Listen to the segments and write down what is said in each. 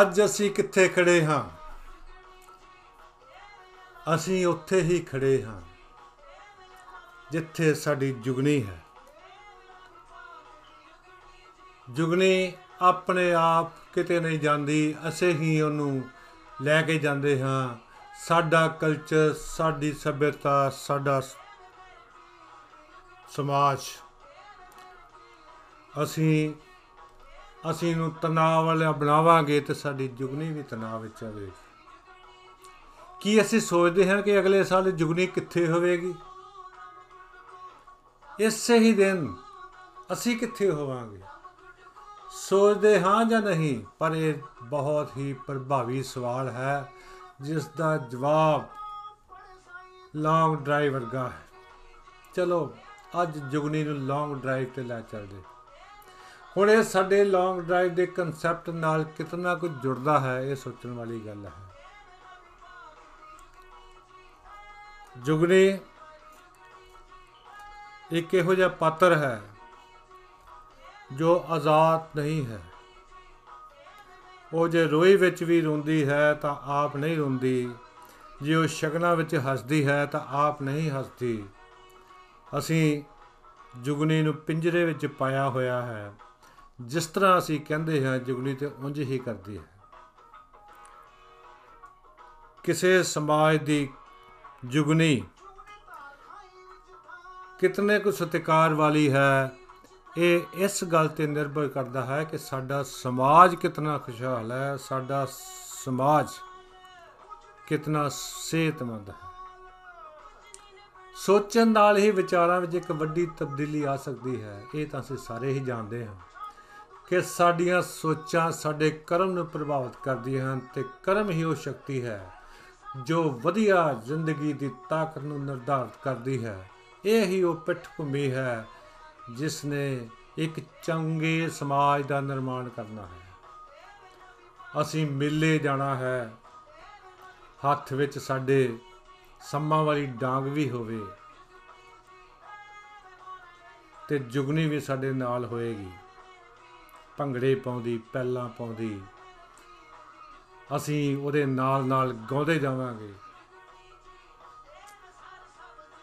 ਅੱਜ ਅਸੀਂ ਕਿੱਥੇ ਖੜੇ ਹਾਂ? ਅਸੀਂ ਉੱਥੇ ਹੀ ਖੜੇ ਹਾਂ, ਜਿੱਥੇ ਸਾਡੀ ਜੁਗਨੀ ਹੈ। ਜੁਗਨੀ ਆਪਣੇ ਆਪ ਕਿਤੇ ਨਹੀਂ ਜਾਂਦੀ, ਅਸੀਂ ਹੀ ਉਹਨੂੰ ਲੈ ਕੇ ਜਾਂਦੇ ਹਾਂ। ਸਾਡਾ ਕਲਚਰ ਸਾਡੀ ਸਭਿਅਤਾ, ਸਾਡਾ ਸ- ਸਮਾਜ। ਅਸੀਂ ਅਸੀਂ ਨੂੰ ਤਣਾਅ ਵਾਲਾ ਬਣਾਵਾਂਗੇ ਤੇ ਸਾਡੀ ਜੁਗਨੀ ਵੀ ਤਣਾਅ ਵਿੱਚ ਆਵੇਗੀ। ਕੀ ਅਸੀਂ ਸੋਚਦੇ ਹਾਂ ਕਿ ਅਗਲੇ ਸਾਲ ਜੁਗਨੀ ਕਿੱਥੇ ਹੋਵੇਗੀ? ਇਸੇ ਹੀ ਦਿਨ ਅਸੀਂ ਕਿੱਥੇ ਹੋਵਾਂਗੇ? ਸੋਚਦੇ ਹਾਂ ਜਾਂ ਨਹੀਂ, ਪਰ ਇਹ ਬਹੁਤ ਹੀ ਪ੍ਰਭਾਵੀ ਸਵਾਲ ਹੈ ਜਿਸ ਦਾ ਜਵਾਬ ਲੌਂਗ ਡਰਾਈਵ ਵਰਗਾ ਹੈ। ਚਲੋ, ਅੱਜ ਜੁਗਨੀ ਨੂੰ ਲੌਂਗ ਡਰਾਈਵ ਤੇ ਲੈ ਚੱਲਦੇ ਹੁਣ ਇਹ ਸਾਡੇ ਲੌਂਗ ਡਰਾਈਵ ਦੇ ਕਨਸੈਪਟ ਨਾਲ ਕਿਤਨਾ ਕੁਝ ਜੁੜਦਾ ਹੈ, ਇਹ ਸੋਚਣ ਵਾਲੀ ਗੱਲ ਹੈ। ਜੁਗਨੀ, ਇੱਕ ਇਹੋ ਜਿਹਾ ਪਾਤਰ ਹੈ ਜੋ ਆਜ਼ਾਦ ਨਹੀਂ ਹੈ। ਉਹ ਜੇ ਰੋਈ ਵਿੱਚ ਵੀ ਰੋਂਦੀ ਹੈ ਤਾਂ ਆਪ ਨਹੀਂ ਰੋਂਦੀ। ਜੇ ਉਹ ਸ਼ਗਨਾਂ ਵਿੱਚ ਹੱਸਦੀ ਹੈ ਤਾਂ ਆਪ ਨਹੀਂ ਹੱਸਦੀ। ਅਸੀਂ ਜੁਗਨੀ ਨੂੰ ਪਿੰਜਰੇ ਵਿੱਚ ਪਾਇਆ ਹੋਇਆ ਹੈ। ਜਿਸ ਤਰ੍ਹਾਂ ਅਸੀਂ ਕਹਿੰਦੇ ਹਾਂ ਜੁਗਨੀ ਤੇ ਉਂਝ ਹੀ ਕਰਦੀ ਹੈ। ਕਿਸੇ ਸਮਾਜ ਦੀ ਜੁਗਨੀ ਕਿਤਨੇ ਕੁ ਸਤਿਕਾਰ ਵਾਲੀ ਹੈ, ਇਹ ਇਸ ਗੱਲ ਤੇ ਨਿਰਭਰ ਕਰਦਾ ਹੈ ਕਿ ਸਾਡਾ ਸਮਾਜ ਕਿਤਨਾ ਖੁਸ਼ਹਾਲ ਹੈ, ਸਾਡਾ ਸਮਾਜ ਕਿਤਨਾ ਸਿਹਤਮੰਦ ਹੈ। ਸੋਚਣ ਨਾਲ ਹੀ ਵਿਚਾਰਾਂ ਵਿੱਚ ਇੱਕ ਵੱਡੀ ਤਬਦੀਲੀ ਆ ਸਕਦੀ ਹੈ, ਇਹ ਤਾਂ ਅਸੀਂ ਸਾਰੇ ਹੀ ਜਾਣਦੇ ਹਾਂ। ਕਿ ਸਾਡੀਆਂ ਸੋਚਾਂ ਸਾਡੇ ਕਰਮ ਨੂੰ ਪ੍ਰਭਾਵਿਤ ਕਰਦੀਆਂ ਹਨ ਤੇ ਕਰਮ ਹੀ ਉਹ ਸ਼ਕਤੀ ਹੈ ਜੋ ਵਧੀਆ ਜ਼ਿੰਦਗੀ ਦੀ ਤਾਕਤ ਨੂੰ ਨਿਰਧਾਰਿਤ ਕਰਦੀ ਹੈ। ਇਹ ਹੀ ਉਹ ਪਿੱਠ ਭੂਮੀ ਹੈ ਜਿਸ ਨੇ ਇੱਕ ਚੰਗੇ ਸਮਾਜ ਦਾ ਨਿਰਮਾਣ ਕਰਨਾ ਹੈ। ਅਸੀਂ ਮੇਲੇ ਜਾਣਾ ਹੈ। ਹੱਥ ਵਿੱਚ ਸਾਡੇ ਸੰਮਾਂ ਵਾਲੀ ਡਾਂਗ ਵੀ ਹੋਵੇ ਤੇ ਜੁਗਨੀ ਵੀ ਸਾਡੇ ਨਾਲ ਹੋਏਗੀ। ਭੰਗੜੇ ਪਾਉਂਦੀ, ਪੈਲਾਂ ਪਾਉਂਦੀ। ਅਸੀਂ ਉਹਦੇ ਨਾਲ ਨਾਲ ਗਾਉਂਦੇ ਜਾਵਾਂਗੇ।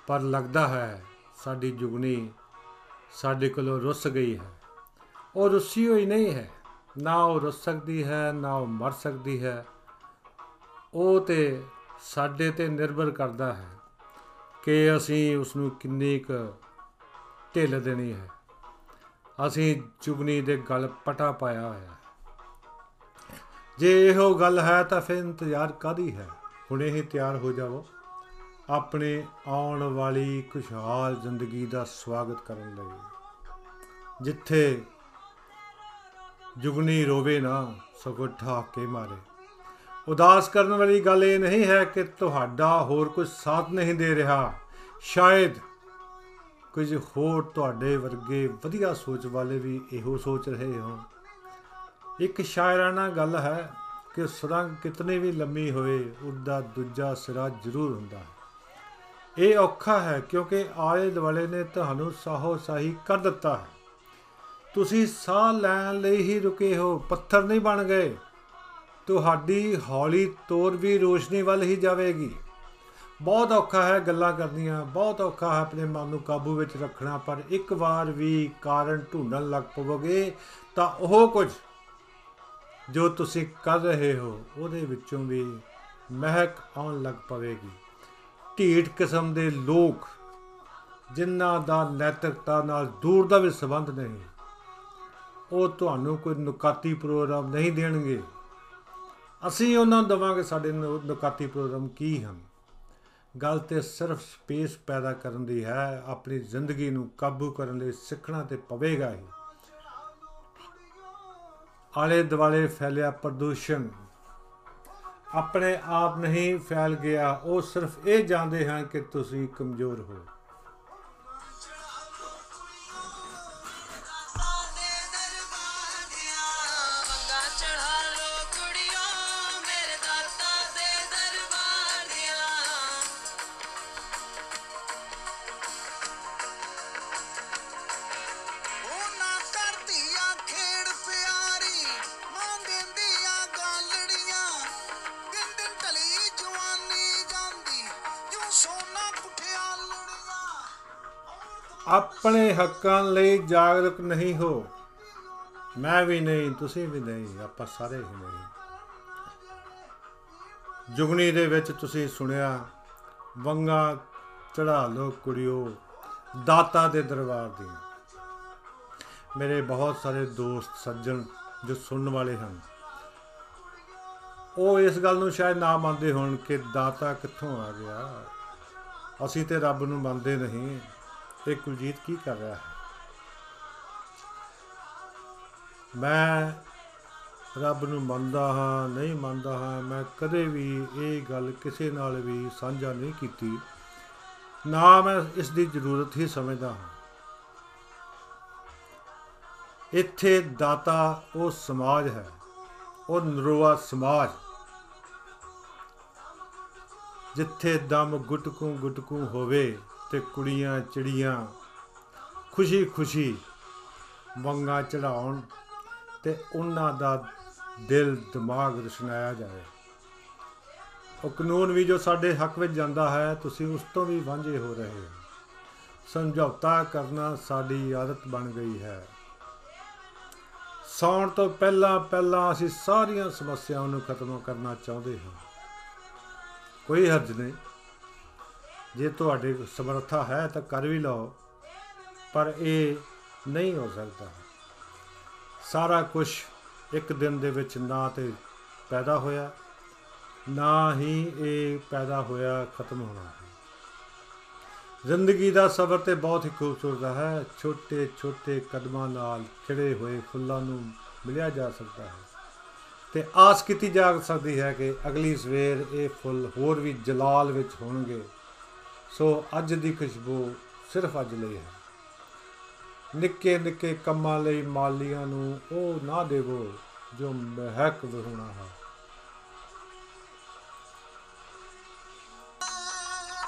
ਪਰ ਲੱਗਦਾ ਹੈ, ਸਾਡੀ ਜੁਗਨੀ ਸਾਡੇ ਕੋਲੋਂ ਰੁੱਸ ਗਈ ਹੈ। ਉਹ ਰੁੱਸੀ ਹੋਈ ਨਹੀਂ ਹੈ। ਨਾ ਉਹ ਰੁੱਸ ਸਕਦੀ ਹੈ, ਨਾ ਉਹ ਮਰ ਸਕਦੀ ਹੈ। ਉਹ ਤੇ ਸਾਡੇ ਤੇ ਨਿਰਭਰ ਕਰਦਾ ਹੈ ਕਿ ਅਸੀਂ ਉਸ ਨੂੰ ਕਿੰਨੀ ਕੁ ਢਿੱਲ ਦੇਣੀ ਹੈ। ਅਸੀਂ ਚੁਗਨੀ ਦੇ ਗਲ ਪਟਾ ਪਾਇਆ ਹੋਇਆ ਹੈ। ਜੇ ਇਹੋ ਗੱਲ ਹੈ ਤਾਂ ਫਿਰ ਇੰਤਜ਼ਾਰ ਕਾਦੀ ਹੈ? ਹੁਣੇ ਹੀ ਤਿਆਰ ਹੋ ਜਾਵੋ। ਆਪਣੇ ਆਉਣ ਵਾਲੀ ਖੁਸ਼ਹਾਲ ਜ਼ਿੰਦਗੀ ਦਾ ਸਵਾਗਤ ਕਰਨ ਲਈ। ਜਿੱਥੇ ਜੁਗਨੀ ਰੋਵੇ ਨਾ, ਸਗੋਂ ਠਾਕ ਕੇ ਮਾਰੇ। ਉਦਾਸ ਕਰਨ ਵਾਲੀ ਗੱਲ ਇਹ ਨਹੀਂ ਹੈ ਕਿ ਤੁਹਾਡਾ ਹੋਰ ਕੁਝ ਸਾਥ ਨਹੀਂ ਦੇ ਰਿਹਾ। ਸ਼ਾਇਦ ਕੁਝ ਹੋਰ ਤੁਹਾਡੇ ਵਰਗੇ ਵਧੀਆ ਸੋਚ ਵਾਲੇ ਵੀ ਇਹੋ ਸੋਚ ਰਹੇ ਹੋਣ ਇੱਕ ਸ਼ਾਇਰਾਨਾ ਗੱਲ ਹੈ ਕਿ ਸੁਰੰਗ ਕਿਤਨੀ ਵੀ ਲੰਮੀ ਹੋਵੇ ਉਹਦਾ ਦੂਜਾ ਸਿਰਾ ਜ਼ਰੂਰ ਹੁੰਦਾ ਹੈ। ਇਹ ਔਖਾ ਹੈ ਕਿਉਂਕਿ ਆਲੇ ਦੁਆਲੇ ਨੇ ਤੁਹਾਨੂੰ ਸਾਹੋ ਸਾਹੀ ਕਰ ਦਿੱਤਾ ਹੈ। ਤੁਸੀਂ ਸਾਹ ਲੈਣ ਲਈ ਹੀ ਰੁਕੇ ਹੋ, ਪੱਥਰ ਨਹੀਂ ਬਣ ਗਏ। ਤੁਹਾਡੀ ਹੌਲੀ ਤੋਰ ਵੀ ਰੋਸ਼ਨੀ ਵੱਲ ਹੀ ਜਾਵੇਗੀ। ਬਹੁਤ ਔਖਾ ਹੈ ਗੱਲਾਂ ਕਰਨੀਆਂ, ਬਹੁਤ ਔਖਾ ਹੈ ਆਪਣੇ ਮਨ ਨੂੰ ਕਾਬੂ ਵਿੱਚ ਰੱਖਣਾ, ਪਰ ਇੱਕ ਵਾਰ ਵੀ ਕਾਰਨ ਢੂੰਡਣ ਲੱਗ ਪਵੋਗੇ ਤਾਂ ਉਹ ਕੁਝ ਜੋ ਤੁਸੀਂ ਕਰ ਰਹੇ ਹੋ, ਉਹਦੇ ਵਿੱਚੋਂ ਵੀ ਮਹਿਕ ਆਉਣ ਲੱਗ ਪਵੇਗੀ। ਢੀਠ ਕਿਸਮ ਦੇ ਲੋਕ ਜਿਨ੍ਹਾਂ ਦਾ ਨੈਤਿਕਤਾ ਨਾਲ ਦੂਰ ਦਾ ਵੀ ਸੰਬੰਧ ਨਹੀਂ, ਉਹ ਤੁਹਾਨੂੰ ਕੋਈ ਨੁਕਾਤੀ ਪ੍ਰੋਗਰਾਮ ਨਹੀਂ ਦੇਣਗੇ। ਅਸੀਂ ਉਹਨਾਂ ਨੂੰ ਦੇਵਾਂਗੇ ਸਾਡੇ ਨੁ- ਨੁਕਾਤੀ ਪ੍ਰੋਗਰਾਮ ਕੀ ਹਨ? ਗੱਲ ਤੇ ਸਿਰਫ ਸਪੇਸ ਪੈਦਾ ਕਰਨ ਦੀ ਹੈ, ਆਪਣੀ ਜ਼ਿੰਦਗੀ ਨੂੰ ਕਾਬੂ ਕਰਨ ਲਈ ਸਿੱਖਣਾ ਤੇ ਪਵੇਗਾ ਹੀ। ਆਲੇ ਦੁਆਲੇ ਫੈਲਿਆ ਪ੍ਰਦੂਸ਼ਣ। ਆਪਣੇ ਆਪ ਨਹੀਂ ਫੈਲ ਗਿਆ, ਉਹ ਸਿਰਫ ਇਹ ਜਾਣਦੇ ਹਨ ਕਿ ਤੁਸੀਂ ਕਮਜ਼ੋਰ ਹੋ। ਆਪਣੇ ਹੱਕਾਂ ਲਈ ਜਾਗਰੂਕ ਨਹੀਂ ਹੋ। ਮੈਂ ਵੀ ਨਹੀਂ, ਤੁਸੀਂ ਵੀ ਨਹੀਂ, ਆਪਾਂ ਸਾਰੇ ਹੀ ਨਹੀਂ। ਜੁਗਨੀ ਦੇ ਵਿੱਚ ਤੁਸੀਂ ਸੁਣਿਆ, ਵੰਗਾ ਚੜਾ ਲੋ ਕੁੜਿਓ, ਦਾਤਾ ਦੇ ਦਰਬਾਰ ਦੀ ਮੇਰੇ ਬਹੁਤ ਸਾਰੇ ਦੋਸਤ ਸੱਜਣ ਜੋ ਸੁਣਨ ਵਾਲੇ ਹਨ, ਉਹ ਇਸ ਗੱਲ ਨੂੰ ਸ਼ਾਇਦ ਨਾ ਮੰਨਦੇ ਹੋਣ ਕਿ ਦਾਤਾ ਕਿੱਥੋਂ ਆ ਗਿਆ। ਅਸੀਂ ਤੇ ਰੱਬ ਨੂੰ ਮੰਨਦੇ ਨਹੀਂ। ਇਹ ਕੁਲਜੀਤ ਕੀ ਕਰ ਰਿਹਾ ਹੈ? ਮੈਂ ਰੱਬ ਨੂੰ ਮੰਨਦਾ ਹਾਂ, ਨਹੀਂ ਮੰਨਦਾ ਹਾਂ, ਮੈਂ ਕਦੇ ਵੀ ਇਹ ਗੱਲ ਕਿਸੇ ਨਾਲ ਵੀ ਸਾਂਝਾ ਨਹੀਂ ਕੀਤੀ। ਨਾ ਮੈਂ ਇਸ ਦੀ ਜ਼ਰੂਰਤ ਹੀ ਸਮਝਦਾ ਹਾਂ। ਇੱਥੇ ਦਾਤਾ, ਉਹ ਸਮਾਜ ਹੈ, ਉਹ ਨਰੋਆ ਸਮਾਜ। ਜਿੱਥੇ ਦਮ ਗੁਟਕੂ ਗੁਟਕੂ ਹੋਵੇ ਤੇ ਕੁੜੀਆਂ ਚਿੜੀਆਂ ਖੁਸ਼ੀ ਖੁਸ਼ੀ ਵੰਗਾ ਚੜਾਉਣ ਤੇ ਉਹਨਾਂ ਦਾ ਦਿਲ ਦਿਮਾਗ ਰੁਸ਼ਨਾਇਆ ਜਾਵੇ। ਉਹ ਕਾਨੂੰਨ ਵੀ ਜੋ ਸਾਡੇ ਹੱਕ ਵਿੱਚ ਜਾਂਦਾ ਹੈ, ਤੁਸੀਂ ਉਸ ਤੋਂ ਵੀ ਵਾਂਝੇ ਹੋ ਰਹੇ ਹੋ। ਸਮਝੌਤਾ ਕਰਨਾ ਸਾਡੀ ਆਦਤ ਬਣ ਗਈ ਹੈ। ਸੌਣ ਤੋਂ ਪਹਿਲਾਂ ਪਹਿਲਾਂ ਅਸੀਂ ਸਾਰੀਆਂ ਸਮੱਸਿਆਵਾਂ ਨੂੰ ਖਤਮ ਕਰਨਾ ਚਾਹੁੰਦੇ ਹਾਂ। ਕੋਈ ਹਰਜ ਨਹੀਂ। ਜੇ ਤੁਹਾਡੇ ਸਮਰੱਥਾ ਹੈ ਤਾਂ ਕਰ ਵੀ ਲਓ, ਪਰ ਇਹ ਨਹੀਂ ਹੋ ਸਕਦਾ। ਸਾਰਾ ਕੁਝ ਇੱਕ ਦਿਨ ਦੇ ਵਿੱਚ ਨਾ ਤੇ ਪੈਦਾ ਹੋਇਆ, ਨਾ ਹੀ ਇਹ ਪੈਦਾ ਹੋਇਆ, ਖਤਮ ਹੋਣਾ ਹੈ। ਜ਼ਿੰਦਗੀ ਦਾ ਸਫ਼ਰ ਤੇ ਬਹੁਤ ਹੀ ਖੂਬਸੂਰਤ ਹੈ। ਛੋਟੇ ਛੋਟੇ ਕਦਮਾਂ ਨਾਲ ਖਿੜੇ ਹੋਏ ਫੁੱਲਾਂ ਨੂੰ ਮਿਲਿਆ ਜਾ ਸਕਦਾ ਹੈ। ਤੇ ਆਸ ਕੀਤੀ ਜਾ ਸਕਦੀ ਹੈ ਕਿ ਅਗਲੀ ਸਵੇਰ ਇਹ ਫੁੱਲ ਹੋਰ ਵੀ ਜਲਾਲ ਵਿੱਚ ਹੋਣਗੇ। ਸੋ ਅੱਜ ਦੀ ਖੁਸ਼ਬੂ ਸਿਰਫ ਅੱਜ ਲਈ ਹੈ। ਨਿੱਕੇ ਨਿੱਕੇ ਕੰਮਾਂ ਲਈ ਮਾਲੀਆਂ ਨੂੰ ਉਹ ਨਾ ਦੇਵੋ ਜੋ ਮਹਿਕ ਵਿਹੂਣਾ ਹੈ।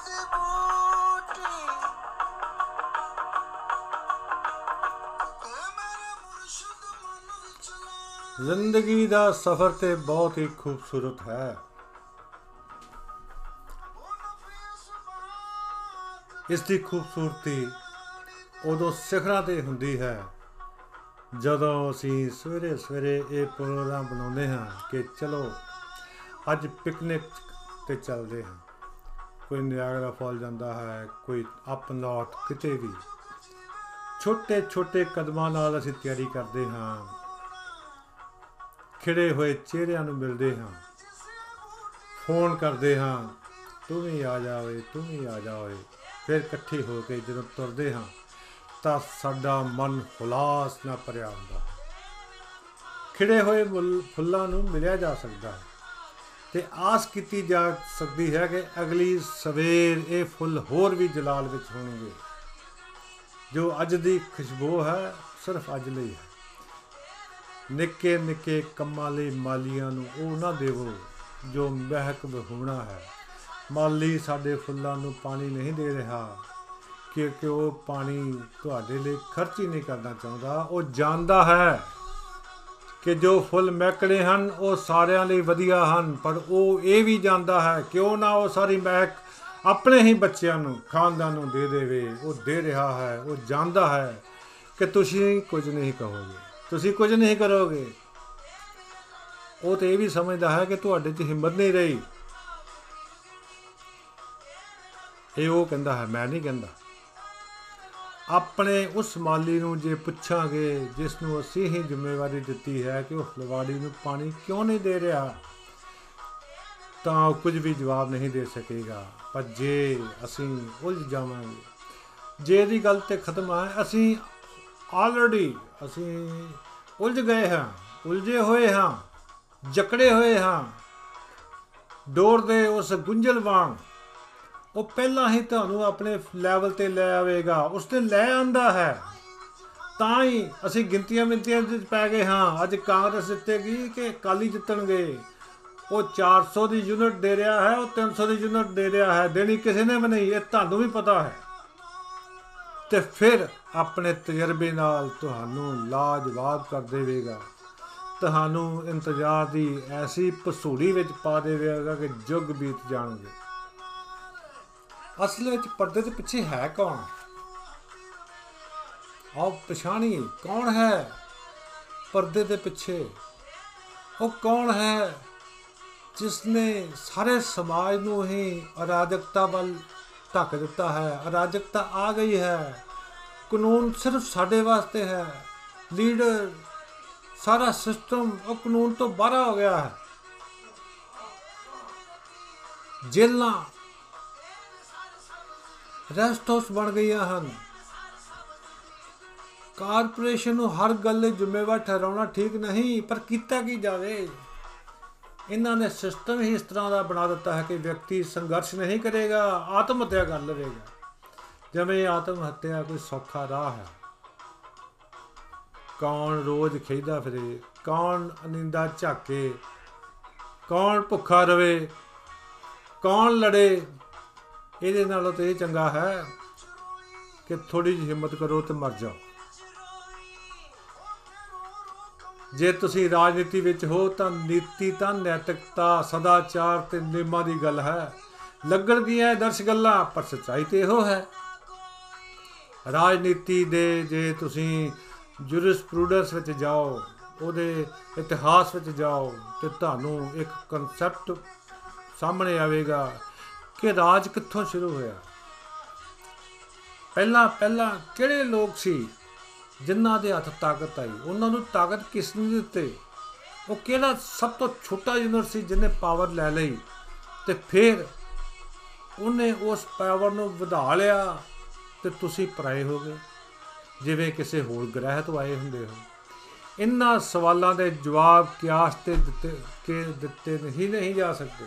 ਦੇ ਬੂਟੀ ਏ ਮੇਰੇ ਮੁਰਸ਼ਿਦ ਮਨ ਵਿੱਚ ਲਾ ਜ਼ਿੰਦਗੀ ਦਾ ਸਫ਼ਰ ਤੇ ਬਹੁਤ ਹੀ ਖੂਬਸੂਰਤ ਹੈ। ਇਸ ਦੀ ਖੂਬਸੂਰਤੀ ਉਦੋਂ ਸਿਖਰਾਂ ਤੇ ਹੁੰਦੀ ਹੈ, ਜਦੋਂ ਅਸੀਂ ਸਵੇਰੇ ਸਵੇਰੇ ਇਹ ਪ੍ਰੋਗਰਾਮ ਬਣਾਉਂਦੇ ਹਾਂ ਕਿ ਚਲੋ, ਅੱਜ ਪਿਕਨਿਕ ਤੇ ਚੱਲਦੇ ਹਾਂ। ਕੋਈ ਨਿਆਗਰਾ ਫਾਲ ਜਾਂਦਾ ਹੈ, ਕੋਈ ਅਪ ਨਾਰਥ ਕਿਤੇ ਵੀ। ਛੋਟੇ ਛੋਟੇ ਕਦਮਾਂ ਨਾਲ ਅਸੀਂ ਤਿਆਰੀ ਕਰਦੇ ਹਾਂ। ਖਿੜੇ ਹੋਏ ਚਿਹਰਿਆਂ ਨੂੰ ਮਿਲਦੇ ਹਾਂ। ਫੋਨ ਕਰਦੇ ਹਾਂ, ਤੂੰ ਵੀ ਆ ਜਾ ਓਏ ਤੂੰ ਵੀ ਆ ਜਾ ਓਏ ਫਿਰ ਇਕੱਠੇ ਹੋ ਕੇ ਜਦੋਂ ਤੁਰਦੇ ਹਾਂ, ਤਾਂ ਸਾਡਾ ਮਨ ਹੁਲਾਸ ਨਾਲ ਭਰਿਆ ਹੁੰਦਾ ਹੈ। ਖਿੜੇ ਹੋਏ ਮੁੱਲ- ਫੁੱਲਾਂ ਨੂੰ ਮਿਲਿਆ ਜਾ ਸਕਦਾ ਹੈ ਤੇ ਆਸ ਕੀਤੀ ਜਾ ਸਕਦੀ ਹੈ ਕਿ ਅਗਲੀ ਸਵੇਰ ਇਹ ਫੁੱਲ ਹੋਰ ਵੀ ਜਲਾਲ ਵਿੱਚ ਹੋਣਗੇ। ਜੋ ਅੱਜ ਦੀ ਖੁਸ਼ਬੂ ਹੈ, ਸਿਰਫ ਅੱਜ ਲਈ ਹੈ। ਨਿੱਕੇ ਨਿੱਕੇ ਕੰਮਾਂ ਲਈ ਮਾਲੀਆਂ ਨੂੰ ਉਹ ਨਾ ਦੇਵੋ ਜੋ ਮਹਿਕ ਵਿਹੂਣਾ ਹੈ। ਮਾਲੀ ਸਾਡੇ ਫੁੱਲਾਂ ਨੂੰ ਪਾਣੀ ਨਹੀਂ ਦੇ ਰਿਹਾ, ਕਿਉਂਕਿ ਉਹ ਪਾਣੀ ਤੁਹਾਡੇ ਲਈ ਖਰਚ ਹੀ ਨਹੀਂ ਕਰਨਾ ਚਾਹੁੰਦਾ। ਉਹ ਜਾਣਦਾ ਹੈ ਕਿ ਜੋ ਫੁੱਲ ਮਹਿਕਣੇ ਹਨ, ਉਹ ਸਾਰਿਆਂ ਲਈ ਵਧੀਆ ਹਨ, ਪਰ ਉਹ ਇਹ ਵੀ ਜਾਣਦਾ ਹੈ, ਕਿਉਂ ਨਾ ਉਹ ਸਾਰੀ ਮਹਿਕ ਆਪਣੇ ਹੀ ਬੱਚਿਆਂ ਨੂੰ, ਖਾਨਦਾਨ ਨੂੰ ਦੇ ਦੇਵੇ। ਉਹ ਦੇ ਰਿਹਾ ਹੈ, ਉਹ ਜਾਣਦਾ ਹੈ ਕਿ ਤੁਸੀਂ ਕੁਝ ਨਹੀਂ ਕਹੋਗੇ। ਤੁਸੀਂ ਕੁਝ ਨਹੀਂ ਕਰੋਗੇ। ਉਹ ਤੇ ਇਹ ਵੀ ਸਮਝਦਾ ਹੈ ਕਿ ਤੁਹਾਡੇ 'ਚ ਹਿੰਮਤ ਨਹੀਂ ਰਹੀ। ਇਹ ਉਹ ਕਹਿੰਦਾ ਹੈ, ਮੈਂ ਨਹੀਂ ਕਹਿੰਦਾ। ਆਪਣੇ ਉਸ ਮਾਲੀ ਨੂੰ ਜੇ ਪੁੱਛਾਂਗੇ, ਜਿਸ ਨੂੰ ਅਸੀਂ ਹੀ ਜ਼ਿੰਮੇਵਾਰੀ ਦਿੱਤੀ ਹੈ ਕਿ ਉਹ ਫੁਲਵਾੜੀ ਨੂੰ ਪਾਣੀ ਕਿਉਂ ਨਹੀਂ ਦੇ ਰਿਹਾ, ਤਾਂ ਉਹ ਕੁਝ ਵੀ ਜਵਾਬ ਨਹੀਂ ਦੇ ਸਕੇਗਾ। ਪਰ ਜੇ ਅਸੀਂ ਉਲਝ ਜਾਵਾਂਗੇ, ਜੇ ਦੀ ਗੱਲ ਤੇ ਖਤਮ ਹੈ ਅਸੀਂ ਆਲਰੇਡੀ ਅਸੀਂ ਉਲਝ ਗਏ ਹਾਂ, ਉਲਝੇ ਹੋਏ ਹਾਂ, ਜਕੜੇ ਹੋਏ ਹਾਂ। ਡੋਰ ਦੇ ਉਸ ਗੁੰਝਲ ਵਾਂਗ ਉਹ ਪਹਿਲਾਂ ਹੀ ਤੁਹਾਨੂੰ ਆਪਣੇ ਲੈਵਲ ਤੇ ਲੈ ਆਵੇਗਾ। ਉਸ ਤੇ ਲੈ ਆਂਦਾ ਹੈ। ਤਾਂ ਹੀ ਅਸੀਂ ਗਿਣਤੀਆਂ ਮਿੰਤੀਆਂ ਵਿੱਚ ਪੈ ਗਏ ਹਾਂ। ਅੱਜ ਕਾਂਗਰਸ ਜਿੱਤੇਗੀ ਕਿ ਕਾਲੀ ਜਿੱਤਣਗੇ? ਉਹ 400 ਦੀ ਯੂਨਿਟ ਦੇ ਰਿਹਾ ਹੈ, ਉਹ 300 ਦੀ ਯੂਨਿਟ ਦੇ ਰਿਹਾ ਹੈ। ਦੇਣੀ ਕਿਸੇ ਨੇ ਵੀ ਨਹੀਂ, ਇਹ ਤੁਹਾਨੂੰ ਵੀ ਪਤਾ ਹੈ। ਤੇ ਫਿਰ ਆਪਣੇ ਤਜਰਬੇ ਨਾਲ ਤੁਹਾਨੂੰ ਲਾਜਵਾਬ ਕਰ ਦੇਵੇਗਾ। ਤੁਹਾਨੂੰ ਇੰਤਜ਼ਾਰ ਦੀ ਐਸੀ ਪਸੂੜੀ ਵਿੱਚ ਪਾ ਦੇਵੇਗਾ ਕਿ ਜੁਗ ਬੀਤ ਜਾਣਗੇ। ਅਸਲ ਵਿੱਚ ਪਰਦੇ ਦੇ ਪਿੱਛੇ ਹੈ ਕੌਣ? ਆਓ ਪਛਾਣੀਏ, ਕੌਣ ਹੈ ਪਰਦੇ ਦੇ ਪਿੱਛੇ? ਉਹ ਕੌਣ ਹੈ ਜਿਸ ਨੇ ਸਾਰੇ ਸਮਾਜ ਨੂੰ ਹੀ ਅਰਾਜਕਤਾ ਵੱਲ ਧੱਕ ਦਿੱਤਾ ਹੈ? ਅਰਾਜਕਤਾ ਆ ਗਈ ਹੈ। ਕਾਨੂੰਨ ਸਿਰਫ ਸਾਡੇ ਵਾਸਤੇ ਹੈ। ਲੀਡਰ, ਸਾਰਾ ਸਿਸਟਮ ਉਹ ਕਾਨੂੰਨ ਤੋਂ ਬਾਹਰ ਹੋ ਗਿਆ ਹੈ। ਜੇਲਾਂ ਰੈਸਟ ਹਾਊਸ ਬਣ ਗਈਆਂ ਹਨ। ਕਾਰਪੋਰੇਸ਼ਨ ਨੂੰ ਹਰ ਗੱਲ ਲਈ ਜ਼ਿੰਮੇਵਾਰ ਠਹਿਰਾਉਣਾ ਠੀਕ ਨਹੀਂ, ਪਰ ਕੀਤਾ ਕੀ ਜਾਵੇ? ਇਹਨਾਂ ਨੇ ਸਿਸਟਮ ਹੀ ਇਸ ਤਰ੍ਹਾਂ ਦਾ ਬਣਾ ਦਿੱਤਾ ਹੈ ਕਿ ਵਿਅਕਤੀ ਸੰਘਰਸ਼ ਨਹੀਂ ਕਰੇਗਾ ਆਤਮ ਹੱਤਿਆ ਕਰ ਲਵੇਗਾ। ਜਿਵੇਂ ਆਤਮ ਹੱਤਿਆ ਕੋਈ ਸੌਖਾ ਰਾਹ ਹੈ। ਕੌਣ ਰੋਜ਼ ਖੇਦਾ ਫਿਰੇ, ਕੌਣ ਅਨਿੰਦਾ ਝਾਕੇ, ਕੌਣ ਭੁੱਖਾ ਰਵੇ, ਕੌਣ ਲੜੇ ਇਹਦੇ ਨਾਲੋਂ ਤੇ ਇਹ ਚੰਗਾ ਹੈ ਕਿ ਥੋੜੀ ਜਿਹੀ ਹਿੰਮਤ ਕਰੋ ਤੇ ਮਰ ਜਾਓ। ਜੇ ਤੁਸੀਂ ਰਾਜਨੀਤੀ ਵਿੱਚ ਹੋ ਤਾਂ ਨੀਤੀ ਤਾਂ ਨੈਤਿਕਤਾ, ਸਦਾਚਾਰ ਤੇ ਨਿਯਮਾਂ ਦੀ ਗੱਲ ਹੈ। ਲੱਗਣ ਦੀਆਂ ਦਰਸ਼ ਗੱਲਾਂ, ਪਰ ਸੱਚਾਈ ਤੇ ਇਹੋ ਹੈ। ਰਾਜਨੀਤੀ ਦੇ ਜੇ ਤੁਸੀਂ ਜੁਰਿਸਪ੍ਰੂਡੈਂਸ ਵਿੱਚ ਜਾਓ, ਉਹਦੇ ਇਤਿਹਾਸ ਵਿੱਚ ਜਾਓ, ਤੇ ਤੁਹਾਨੂੰ ਇੱਕ ਕਨਸੈਪਟ ਸਾਹਮਣੇ ਆਵੇਗਾ ਕਿ ਰਾਜ ਕਿੱਥੋਂ ਸ਼ੁਰੂ ਹੋਇਆ? ਪਹਿਲਾਂ ਪਹਿਲਾਂ ਕਿਹੜੇ ਲੋਕ ਸੀ ਜਿਨ੍ਹਾਂ ਦੇ ਹੱਥ ਤਾਕਤ ਆਈ? ਉਹਨਾਂ ਨੂੰ ਤਾਕਤ ਕਿਸ ਨੇ ਦਿੱਤੀ? ਉਹ ਕਿਹੜਾ ਸਭ ਤੋਂ ਛੋਟਾ ਯੂਨਿਟ ਸੀ ਜਿਹਨੇ ਪਾਵਰ ਲੈ ਲਈ ਤੇ ਫਿਰ ਉਹਨੇ ਉਸ ਪਾਵਰ ਨੂੰ ਵਧਾ ਲਿਆ ਤੇ ਤੁਸੀਂ ਪਰਾਏ ਹੋ ਗਏ? ਜਿਵੇਂ ਕਿਸੇ ਹੋਰ ਗ੍ਰਹਿ ਤੋਂ ਆਏ ਹੁੰਦੇ ਹੋ। ਇਹਨਾਂ ਸਵਾਲਾਂ ਦੇ ਜਵਾਬ ਕਿਆਸ ਤੇ ਦਿੱਤੇ ਕਿ ਦਿੱਤੇ ਨਹੀਂ ਨਹੀਂ ਜਾ ਸਕਦੇ।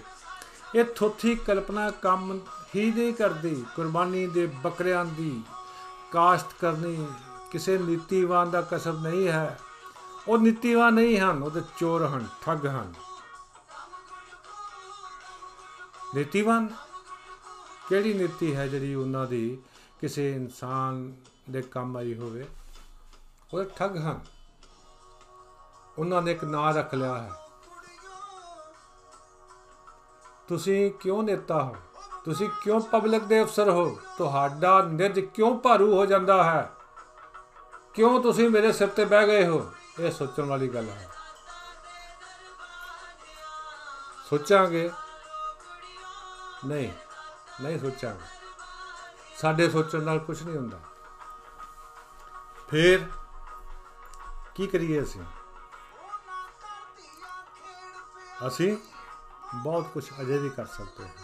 ਇਹ ਥੋਥੀ ਕਲਪਨਾ ਕੰਮ ਹੀ ਨਹੀਂ ਕਰਦੀ, ਕੁਰਬਾਨੀ ਦੇ ਬੱਕਰਿਆਂ ਦੀ ਕਾਸ਼ਤ ਕਰਨੀ ਕਿਸੇ ਨੀਤੀਵਾਨ ਦਾ ਕਸਬ ਨਹੀਂ ਹੈ। ਉਹ ਨੀਤੀਵਾਨ ਨਹੀਂ ਹਨ ਉਹ ਤੇ ਚੋਰ ਹਨ, ਠੱਗ ਹਨ। ਨੀਤੀਵਾਨ? ਕਿਹੜੀ ਨੀਤੀ ਹੈ ਜਿਹੜੀ ਉਹਨਾਂ ਦੀ ਕਿਸੇ ਇਨਸਾਨ ਦੇ ਕੰਮ ਆਈ ਹੋਵੇ? ਉਹ ਠੱਗ ਹਨ। ਉਹਨਾਂ ਨੇ ਇੱਕ ਨਾਂ ਰੱਖ ਲਿਆ ਹੈ। ਤੁਸੀਂ ਕਿਉਂ ਨੇਤਾ ਹੋ? ਤੁਸੀਂ ਕਿਉਂ ਪਬਲਿਕ ਦੇ ਅਫਸਰ ਹੋ? ਤੁਹਾਡਾ ਨਿਰਜ ਕਿਉਂ ਭਾਰੂ ਹੋ ਜਾਂਦਾ ਹੈ? ਕਿਉਂ ਤੁਸੀਂ ਮੇਰੇ ਸਿਰ ਤੇ ਬਹਿ ਗਏ ਹੋ? ਇਹ ਸੋਚਣ ਵਾਲੀ ਗੱਲ ਹੈ। ਸੋਚਾਂਗੇ? ਨਹੀਂ ਨਹੀਂ ਸੋਚਾਂਗੇ। ਸਾਡੇ ਸੋਚਣ ਨਾਲ ਕੁਝ ਨਹੀਂ ਹੁੰਦਾ। ਫੇਰ ਕੀ ਕਰੀਏ ਅਸੀਂ? ਅਸੀਂ ਬਹੁਤ ਕੁਝ ਅਜੇ ਵੀ ਕਰ ਸਕਦੇ ਹਾਂ।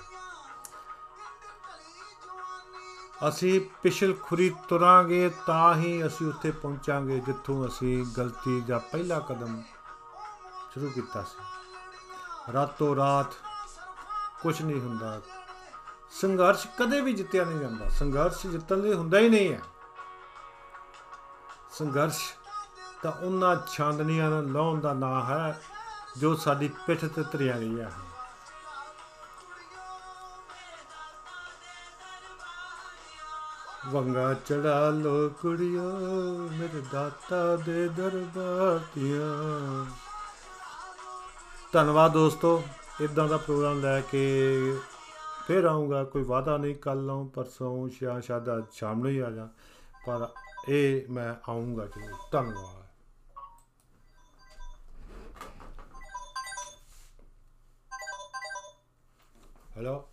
ਅਸੀਂ ਪਿਛਲ ਖੁਰੀ ਤੁਰਾਂਗੇ ਤਾਂ ਹੀ ਅਸੀਂ ਉੱਥੇ ਪਹੁੰਚਾਂਗੇ ਜਿੱਥੋਂ ਅਸੀਂ ਗਲਤੀ ਜਾਂ ਪਹਿਲਾ ਕਦਮ ਸ਼ੁਰੂ ਕੀਤਾ ਸੀ। ਰਾਤੋਂ ਰਾਤ ਕੁਝ ਨਹੀਂ ਹੁੰਦਾ। ਸੰਘਰਸ਼ ਕਦੇ ਵੀ ਜਿੱਤਿਆ ਨਹੀਂ ਜਾਂਦਾ। ਸੰਘਰਸ਼ ਜਿੱਤਣ ਲਈ ਹੁੰਦਾ ਹੀ ਨਹੀਂ ਹੈ। ਸੰਘਰਸ਼ ਤਾਂ ਉਹਨਾਂ ਛਾਂਦਨੀਆਂ ਨੂੰ ਲਾਉਣ ਦਾ ਨਾਂ ਹੈ ਜੋ ਸਾਡੀ ਪਿੱਠ ਤੇ ਧਰੀਆਂ ਗਈਆਂ ਹਨ। ਵੰਗਾ ਚੜਾ ਲੋ ਕੁੜੀਓ, ਮੇਰੇ ਦਾਤਾ ਦੇ ਦਰਬਾਰ ਦੀਆਂ। ਧੰਨਵਾਦ ਦੋਸਤੋ ਇਦਾਂ ਦਾ ਪ੍ਰੋਗਰਾਮ ਲੈ ਕੇ ਫਿਰ ਆਉਂਗਾ ਕੋਈ ਵਾਦਾ ਨਹੀਂ ਕੱਲ ਨੂੰ ਪਰਸੋਂ ਸ਼ਾ ਸ਼ਾਇਦ ਅੱਜ ਸ਼ਾਮ ਨੂੰ ਹੀ ਆ ਜਾ। ਪਰ ਇਹ ਮੈਂ ਆਉਂਗਾ ਜ਼ਰੂਰ। ਧੰਨਵਾਦ। ਹੈਲੋ।